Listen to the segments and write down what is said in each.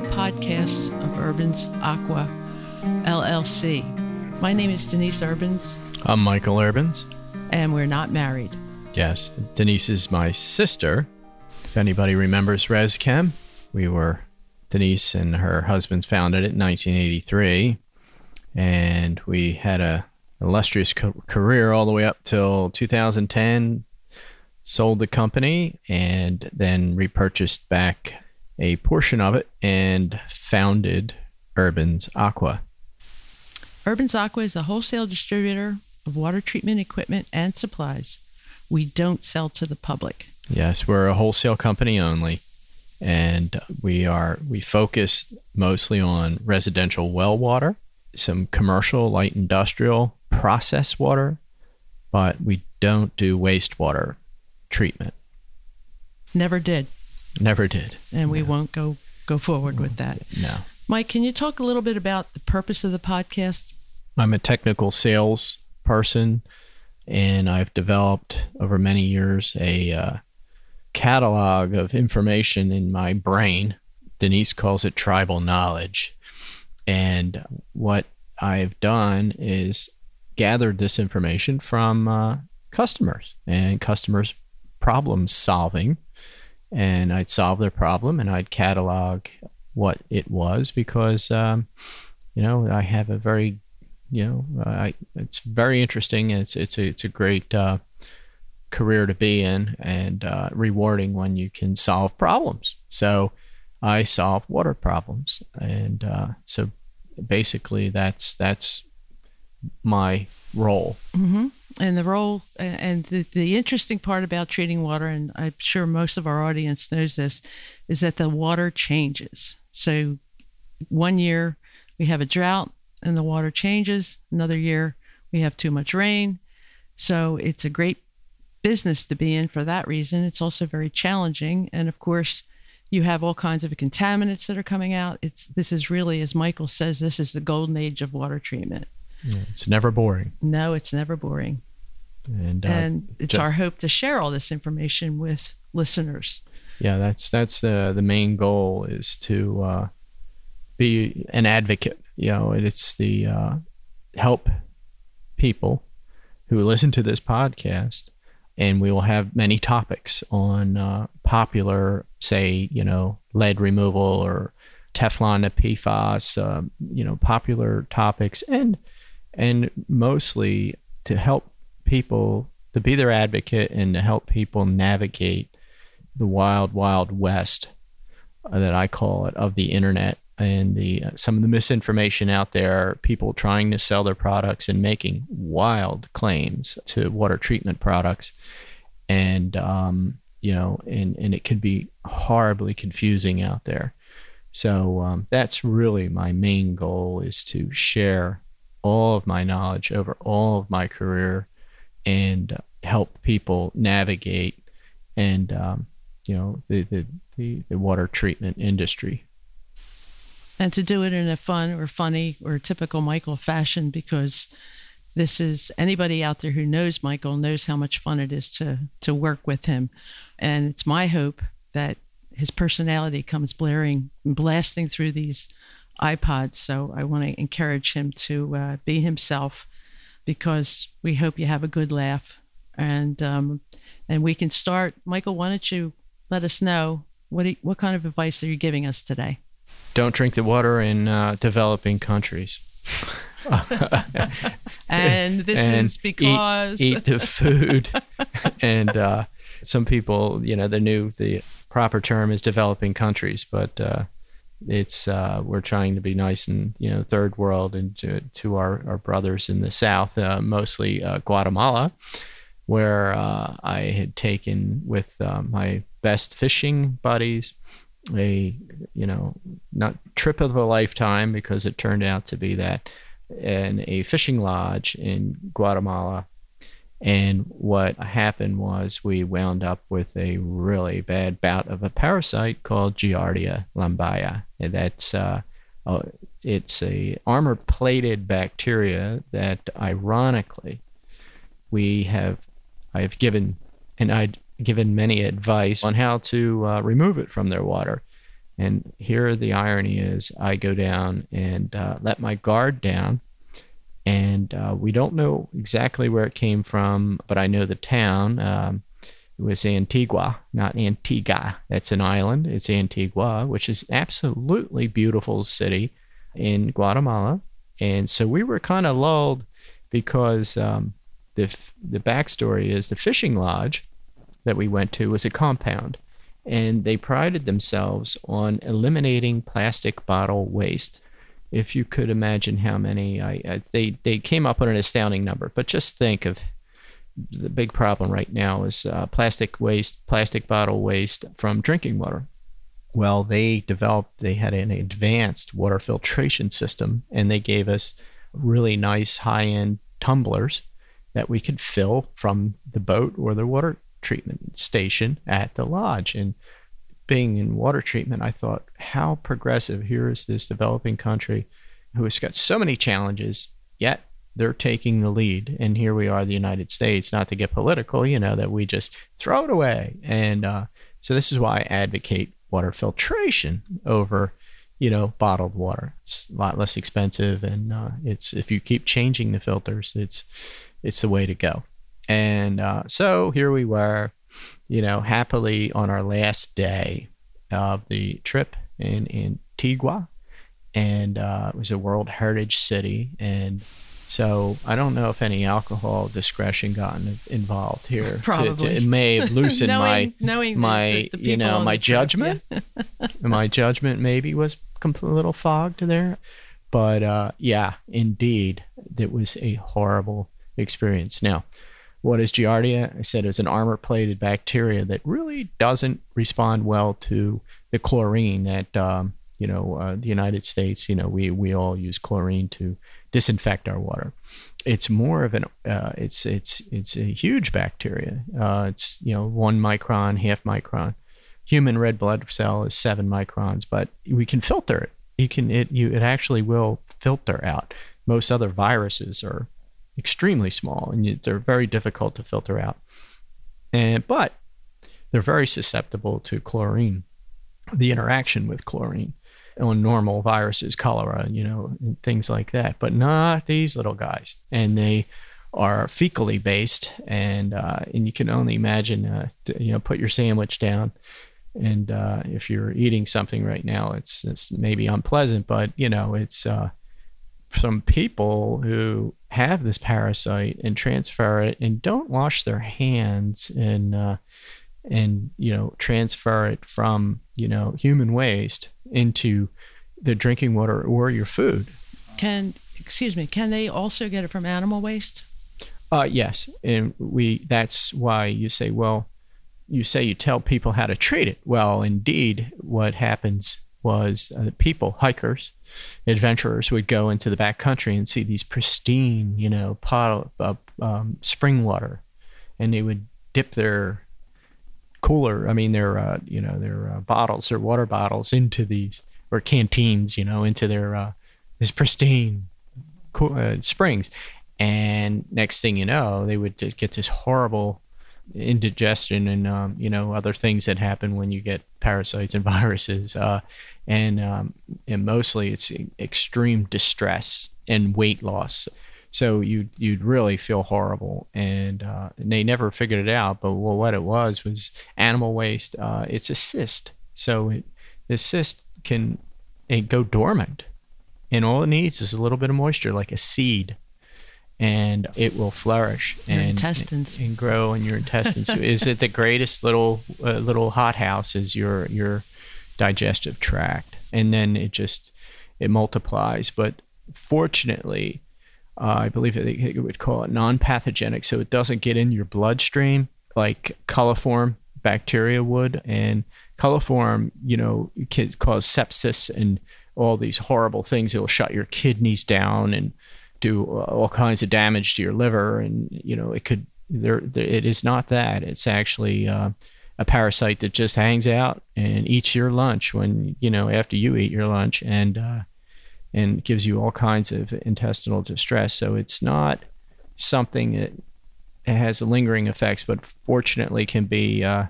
inaugural podcast of Urbans Aqua LLC. My name is Denise Urbans, I'm Michael Urbans. and we're not married. Yes, Denise is my sister. If anybody remembers ResChem, we were Denise and her husbands founded it in 1983, and we had a illustrious co- career all the way up till 2010. Sold the company and then repurchased back a portion of it and founded Urbans Aqua. Urbans Aqua is a wholesale distributor of water treatment equipment and supplies. We don't sell to the public. Yes, we're a wholesale company only, and we are we focus mostly on residential well water, some commercial light industrial process water, but we don't do wastewater treatment. Never did, Never did. and we won't go go forward with that. No. Mike, can you talk a little bit about the purpose of the podcast? I'm a technical sales person, and I've developed over many years a uh, catalog of information in my brain. Denise calls it tribal knowledge. And what I've done is gathered this information from uh, customers and customers' problem solving. And I'd solve their problem and I'd catalog what it was because, um, you know, I have a very you know, I, it's very interesting. It's it's a, it's a great uh, career to be in and uh, rewarding when you can solve problems. So I solve water problems, and uh, so basically that's that's my role. Mm-hmm. And the role and- the, the interesting part about treating water, and I'm sure most of our audience knows this, is that the water changes. So one year we have a drought and the water changes. Another year we have too much rain. So it's a great business to be in for that reason. It's also very challenging. And of course, you have all kinds of contaminants that are coming out. It's this is really, as Michael says, this is the golden age of water treatment. It's never boring, No, it's never boring and, uh, and it's just- our hope to share all this information with listeners. yeah, that's that's the the main goal is to uh, be an advocate. You know, it's the uh, help people who listen to this podcast, and we will have many topics on uh, popular, say, you know, lead removal or Teflon to PFAS, um, you know, popular topics, and and mostly to help people to be their advocate and to help people navigate the wild, wild west uh, that I call it of the internet and the uh, some of the misinformation out there. People trying to sell their products and making wild claims to water treatment products, and um, you know, and and it could be horribly confusing out there. So um, that's really my main goal is to share all of my knowledge over all of my career and help people navigate and um, you know the, the the the water treatment industry. And to do it in a fun or funny or typical Michael fashion because this is anybody out there who knows Michael knows how much fun it is to to work with him. And it's my hope that his personality comes blaring blasting through these iPods. So I want to encourage him to uh, be himself because we hope you have a good laugh and um, and we can start. Michael, why don't you let us know what you- what kind of advice are you giving us today? Don't drink the water in uh, developing countries. And this and is because eat, eat the food. and uh, some people, you know, the new the proper term is developing countries, but uh, it's uh, we're trying to be nice and you know third world and to, to our, our brothers in the south, uh, mostly uh, Guatemala, where uh, I had taken with uh, my best fishing buddies a you know not trip of a lifetime because it turned out to be that in a fishing lodge in Guatemala. And what happened was we wound up with a really bad bout of a parasite called Giardia lamblia. And that's uh, uh, it's a armor-plated bacteria that, ironically, we have I've given and I'd given many advice on how to uh, remove it from their water. And here the irony is I go down and uh, let my guard down. And uh, we don't know exactly where it came from, but I know the town. Um, it was Antigua, not Antigua. That's an island. It's Antigua, which is absolutely beautiful city in Guatemala. And so we were kind of lulled because um, the the backstory is the fishing lodge that we went to was a compound, and they prided themselves on eliminating plastic bottle waste. If you could imagine how many, I, I, they they came up with an astounding number. But just think of the big problem right now is uh, plastic waste, plastic bottle waste from drinking water. Well, they developed, they had an advanced water filtration system, and they gave us really nice high end tumblers that we could fill from the boat or the water treatment station at the lodge. And being in water treatment, I thought, how progressive. Here is this developing country who has got so many challenges, yet they're taking the lead. And here we are, the United States, not to get political, you know, that we just throw it away. And uh, so this is why I advocate water filtration over you know bottled water it's a lot less expensive and uh, it's if you keep changing the filters it's it's the way to go and uh, so here we were you know happily on our last day of the trip in antigua and uh, it was a world heritage city and so I don't know if any alcohol discretion got involved here. Probably. To, to, it may have loosened knowing, my knowing my the, the you know my judgment. Yeah. my judgment maybe was a little fogged there, but uh, yeah, indeed, it was a horrible experience. Now, what is Giardia? I said it's an armor-plated bacteria that really doesn't respond well to the chlorine that um, you know uh, the United States. You know, we we all use chlorine to disinfect our water. It's more of an uh, it's it's it's a huge bacteria. Uh, it's you know one micron, half micron. Human red blood cell is seven microns, but we can filter it. You can it you it actually will filter out. Most other viruses are extremely small and you, they're very difficult to filter out. And but they're very susceptible to chlorine, the interaction with chlorine on normal viruses, cholera, you know, and things like that, but not these little guys. And they are fecally based, and uh, and you can only imagine, uh, to, you know, put your sandwich down, and uh, if you're eating something right now, it's it's maybe unpleasant, but you know, it's uh, some people who have this parasite and transfer it and don't wash their hands and uh, and you know transfer it from you know human waste into the drinking water or your food. Can excuse me? Can they also get it from animal waste? Uh, yes, and we. That's why you say, well, you say you tell people how to treat it. Well, indeed, what happens was uh, people, hikers, adventurers, would go into the back country and see these pristine, you know, pot of um, spring water, and they would dip their cooler. I mean, their uh, you know their uh, bottles, their water bottles into these or canteens, you know, into their uh, this pristine cool, uh, springs. And next thing you know, they would get this horrible indigestion and um, you know other things that happen when you get parasites and viruses. Uh, and um, and mostly it's extreme distress and weight loss. So you you'd really feel horrible, and, uh, and they never figured it out. But well, what it was was animal waste. Uh, it's a cyst, so it, the cyst can it go dormant, and all it needs is a little bit of moisture, like a seed, and it will flourish your and intestines and, and grow in your intestines. is it the greatest little uh, little hothouse? Is your your digestive tract, and then it just it multiplies. But fortunately uh, I believe they would call it non-pathogenic, so it doesn't get in your bloodstream like coliform bacteria would. And coliform, you know, can cause sepsis and all these horrible things. It'll shut your kidneys down and do all kinds of damage to your liver. And you know, it could. There, there it is not that. It's actually uh, a parasite that just hangs out and eats your lunch when you know after you eat your lunch and. Uh, and gives you all kinds of intestinal distress. So it's not something that has lingering effects, but fortunately can be uh,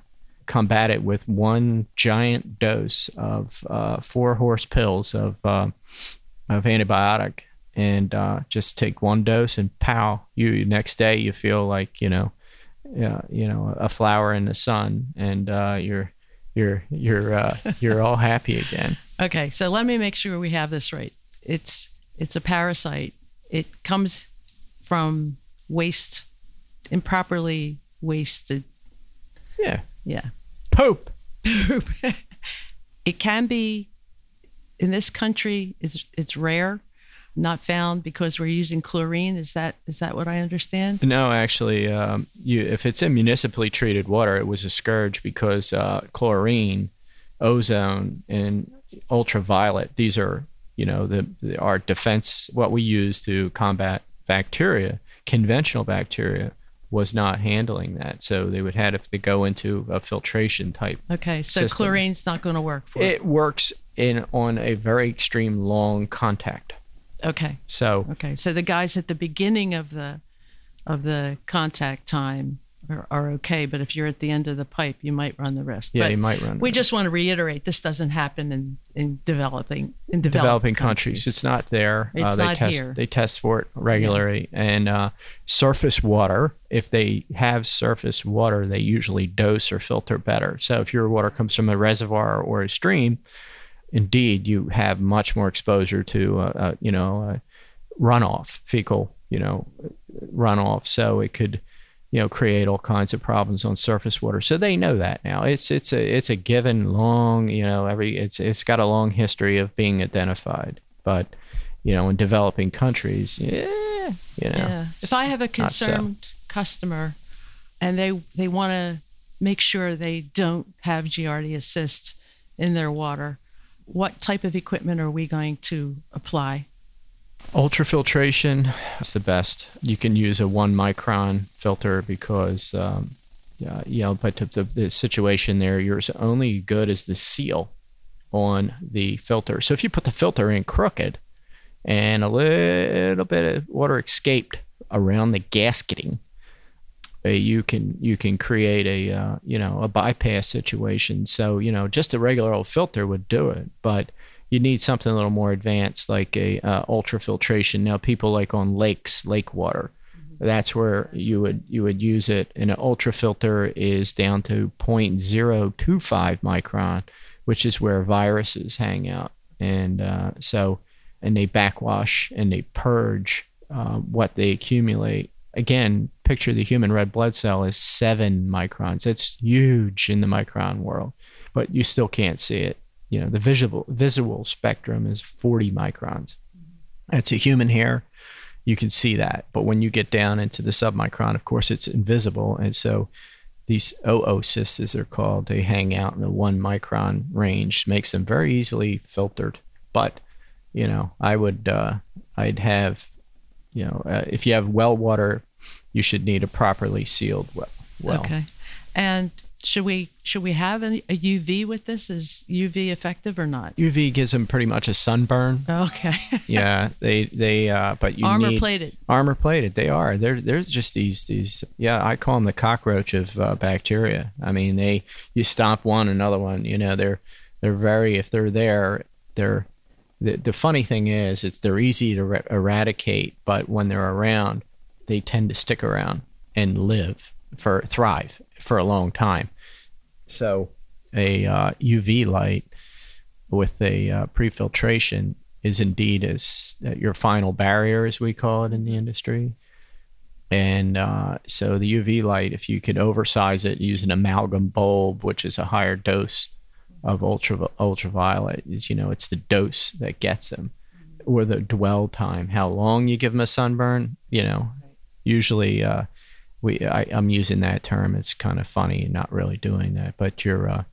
combat it with one giant dose of uh, four horse pills of uh, of antibiotic, and uh, just take one dose and pow, you next day you feel like you know, yeah, you know, a flower in the sun, and uh, you're you're you're uh, you're all happy again. Okay, so let me make sure we have this right. It's it's a parasite. It comes from waste, improperly wasted. Yeah, Yeah, poop. poop. it can be in this country. It's it's rare, not found because we're using chlorine. Is that is that what I understand? No, actually, um, you if it's in municipally treated water, it was a scourge because uh, chlorine, ozone, and ultraviolet. These are you know the, the our defense. What we use to combat bacteria, conventional bacteria, was not handling that. So they would have to go into a filtration type. Okay, so System. chlorine's not going to work for it. It works in on a very extreme long contact. Okay, So okay. So the guys at the beginning of the of the contact time are, are okay, but if you're at the end of the pipe, you might run the risk. yeah, But you might run. we just want to reiterate this doesn't happen in in developing in developing countries. It's not there. It's they not test here. they test for it regularly. And uh, surface water, if they have surface water, they usually dose or filter better. So if your water comes from a reservoir or a stream, indeed you have much more exposure to uh, uh, you know uh, runoff, fecal you know runoff. So it could you know create all kinds of problems on surface water. So they know that now. It's it's a it's a given long you know every it's it's got a long history of being identified. But you know in developing countries, yeah, you know. Yeah. If I have a not so. concerned customer and they they want to make sure they don't have Giardia assist in their water, what type of equipment are we going to apply? Ultrafiltration is the best. You can use a one micron filter because, um, yeah, you know, but the, the situation there, you're only good as the seal on the filter. So if you put the filter in crooked and a little bit of water escaped around the gasketing, uh, you can you can create a uh, you know a bypass situation. So you know just a regular old filter would do it, but you need something a little more advanced like a uh, ultrafiltration. Now people like on lakes, lake water, that's where you would you would use it. And an ultrafilter is down to 0.025 micron, which is where viruses hang out. And uh, so, and they backwash and they purge uh, what they accumulate. Again, picture the human red blood cell is seven microns. It's huge in the micron world, but you still can't see it. You know, the visual visual spectrum is 40 microns. That's a human hair. You can see that, but when you get down into the submicron, of course, it's invisible. And so, these oocysts, as they're called, they hang out in the one micron range, makes them very easily filtered. But you know, I would, uh, I'd have, you know, uh, if you have well water, you should need a properly sealed well. well. Okay. And should we should we have a UV with this? Is UV effective or not? UV gives them pretty much a sunburn. Okay. Yeah, they they uh, but you Armor need plated. armor plated. They are. They're they're just these these. Yeah, I call them the cockroach of uh, bacteria. I mean, they you stomp one, another one. You know, they're they're very if they're there, they're. The, the funny thing is, it's they're easy to re- eradicate, but when they're around, they tend to stick around and live for thrive for a long time. So, a uh, UV light with a uh, pre-filtration is indeed as uh, your final barrier, as we call it in the industry. And uh, so the UV light, if you could oversize it, use an amalgam bulb, which is a higher dose of ultra ultraviolet, is you know it's the dose that gets them, or the dwell time, how long you give them a sunburn. You know, usually uh, we I, I'm using that term. It's kind of funny, not really doing that, but you're uh,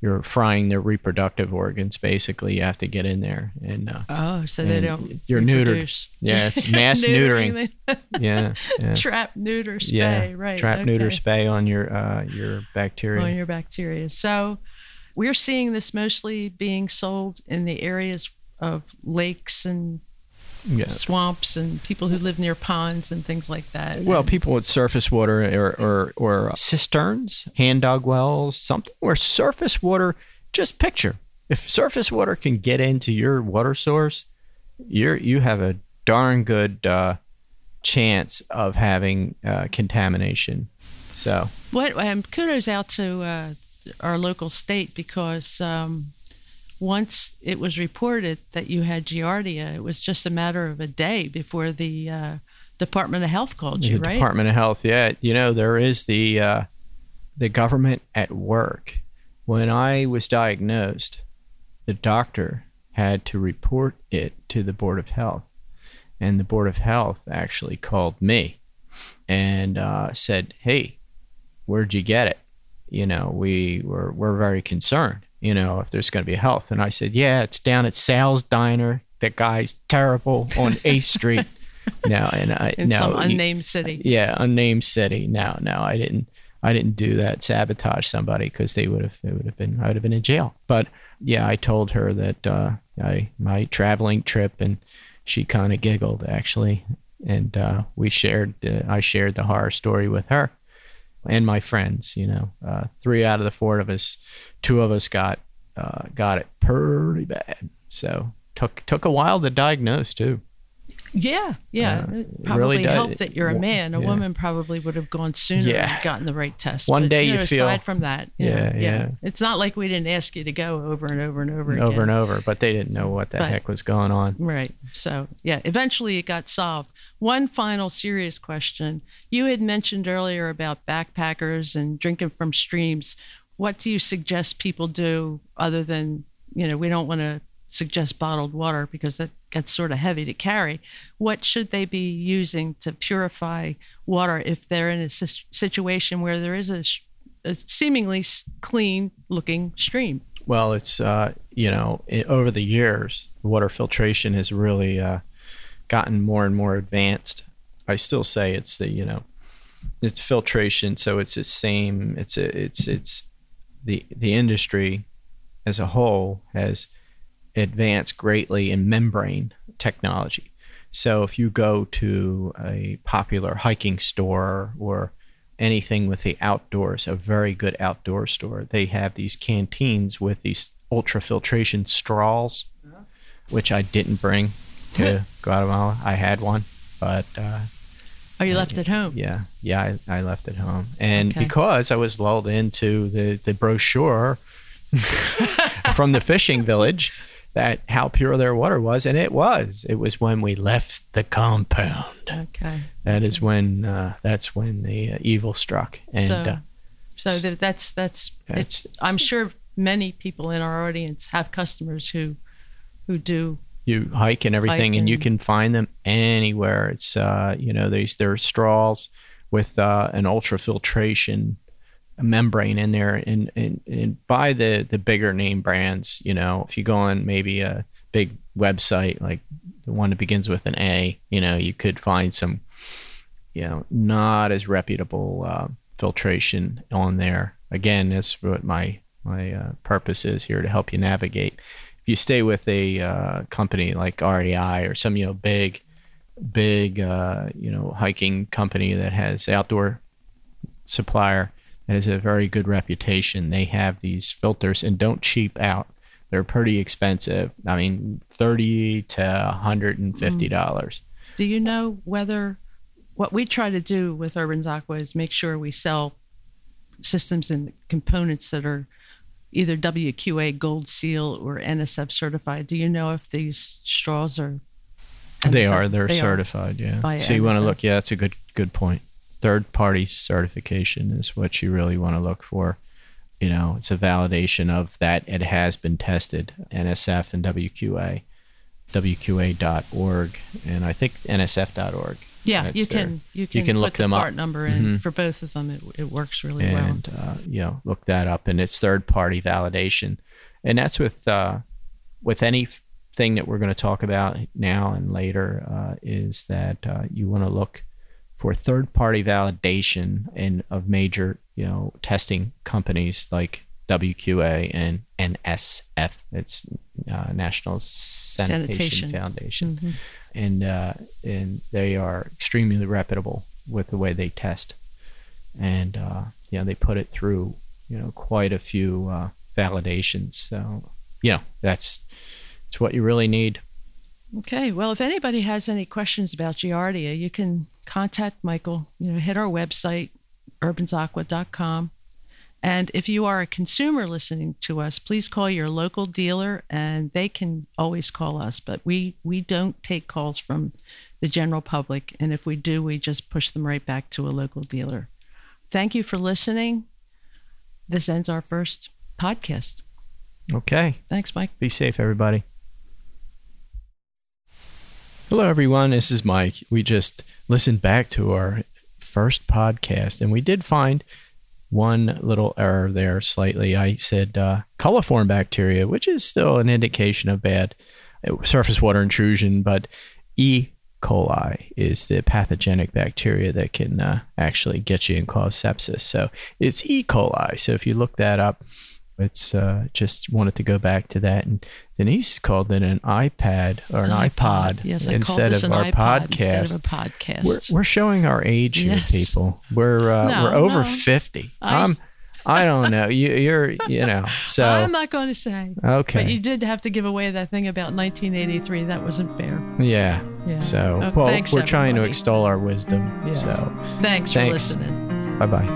you're frying their reproductive organs. Basically, you have to get in there and uh, Oh, so they don't. you're neutered. Yeah, it's mass neutering. they- yeah, yeah. Trap, neuter, spay. yeah, Right. trap, neuter, spay on your uh, your bacteria. on your bacteria. So we're seeing this mostly being sold in the areas of lakes and Yeah. swamps and people who live near ponds and things like that. Well, And- people with surface water or, or, or cisterns, hand dug wells, something where surface water, just picture if surface water can get into your water source, you're, you have a darn good uh, chance of having uh, contamination. So, What um, kudos out to uh, our local state because um, once it was reported that you had giardia, it was just a matter of a day before the uh, Department of Health called you, the right? Department of Health, yeah, you know there is the uh, the government at work. When I was diagnosed, the doctor had to report it to the Board of Health, and the Board of Health actually called me and uh, said, "Hey, where'd you get it? You know, we were we're very concerned. You know, if there's going to be health." And I said, "Yeah, it's down at Sal's Diner. That guy's terrible on Eighth Street." No, and I in no, some you- unnamed city. yeah, unnamed city. No, no, I didn't. I didn't do that. Sabotage somebody because they would have. It would have been. I would have been in jail. But yeah, I told her that uh, I my traveling trip, and she kind of giggled actually, and uh, we shared. Uh, I shared the horror story with her and my friends. You know, uh, three out of the four of us, two of us got uh, got it pretty bad. So took took a while to diagnose too. Yeah, yeah. Uh, it probably really does- helped that you're a man. A yeah. woman probably would have gone sooner Yeah. and gotten the right test. One But, day you you know, feel- aside from that, you know, Yeah, yeah. It's not like we didn't ask you to go over and over and over again. over and over, but they didn't know what the But- heck was going on. Right. So, yeah, eventually it got solved. One final serious question. You had mentioned earlier about backpackers and drinking from streams. What do you suggest people do other than, you know, we don't want to suggest bottled water because that gets sort of heavy to carry. What should they be using to purify water if they're in a situation where there is a, a seemingly clean looking stream? Well, it's uh, you know i over the years, water filtration has really uh, gotten more and more advanced. I still say it's the you know it's filtration, so it's the same. It's a, it's it's the the industry as a whole has advanced greatly in membrane technology. So if you go to a popular hiking store or anything with the outdoors, a very good outdoor store, they have these canteens with these ultrafiltration straws, which I didn't bring to Guatemala. I had one, but uh, Are you left at home? yeah, yeah, I, I left it home, and Okay. because I was lulled into the the brochure from the fishing village that how pure their water was, and it was. It was when we left the compound. Okay. That is when uh, that's when the uh, evil struck, and so, uh, so that, that's that's it's. It's- I'm sure many people in our audience have customers who who do. you hike and everything, Hike and you can find them anywhere. It's uh, you know these there are straws with uh, an ultrafiltration membrane in there, and, and and buy the the bigger name brands. You know, if you go on maybe a big website like the one that begins with an A, you know, you could find some, you know, not as reputable uh, filtration on there. Again, that's what my my uh, purpose is here to help you navigate if you stay with a uh, company like REI or some you know big, big uh, you know hiking company that has outdoor supplier that has a very good reputation, they have these filters and don't cheap out. They're pretty expensive. I mean, thirty to hundred and fifty mm. dollars. Do you know whether what we try to do with Urban Aqua is make sure we sell systems and components that are either WQA Gold Seal or NSF certified. Do you know if these straws are? They are. They're they are. certified. yeah. by So you want to look. Yeah, that's a good good point. Third party certification is what you really want to look for. You know, it's a validation of that it has been tested. NSF and WQA, WQA.org, and I think NSF.org. Yeah, you can you can, can put look the them up. number in Mhm. for both of them. It, it works really well. and uh, you know look that up and it's third party validation and that's with uh, with anything that we're going to talk about now and later uh, is that uh, you want to look for third party validation in of major you know testing companies like WQA and NSF. It's uh, National Sanitation, Sanitation. Foundation, Mhm. and uh, and they are extremely reputable with the way they test, and uh, you know they put it through you know quite a few uh, validations. So you know that's it's what you really need. Okay. Well, if anybody has any questions about Giardia, you can contact Michael. You know, hit our website, urbansaqua.com. And if you are a consumer listening to us, please call your local dealer and they can always call us. But we, we don't take calls from the general public. And if we do, we just push them right back to a local dealer. Thank you for listening. This ends our first podcast. Okay. Thanks, Mike. Be safe, everybody. Hello, everyone. This is Mike. We just listened back to our first podcast, and we did find one little error there slightly. I said uh, coliform bacteria, which is still an indication of bad uh, surface water intrusion, but E. coli is the pathogenic bacteria that can uh, actually get you and cause sepsis. So it's E. coli. So if you look that up, it's uh, just wanted to go back to that. And Denise called it an iPad or an iPod Yes, I instead of an our iPod podcast. Of a podcast. We're, we're showing our age Yes. here, people. We're uh, No, we're over no. fifty. I- I'm. I don't know. You, you're. You know. So I'm not going to say. okay. But you did have to give away that thing about 1983. That wasn't fair. yeah. Yeah. So Oh, well, thanks, we're trying to extol our wisdom. Yes. So Thanks, Thanks. for listening. bye bye.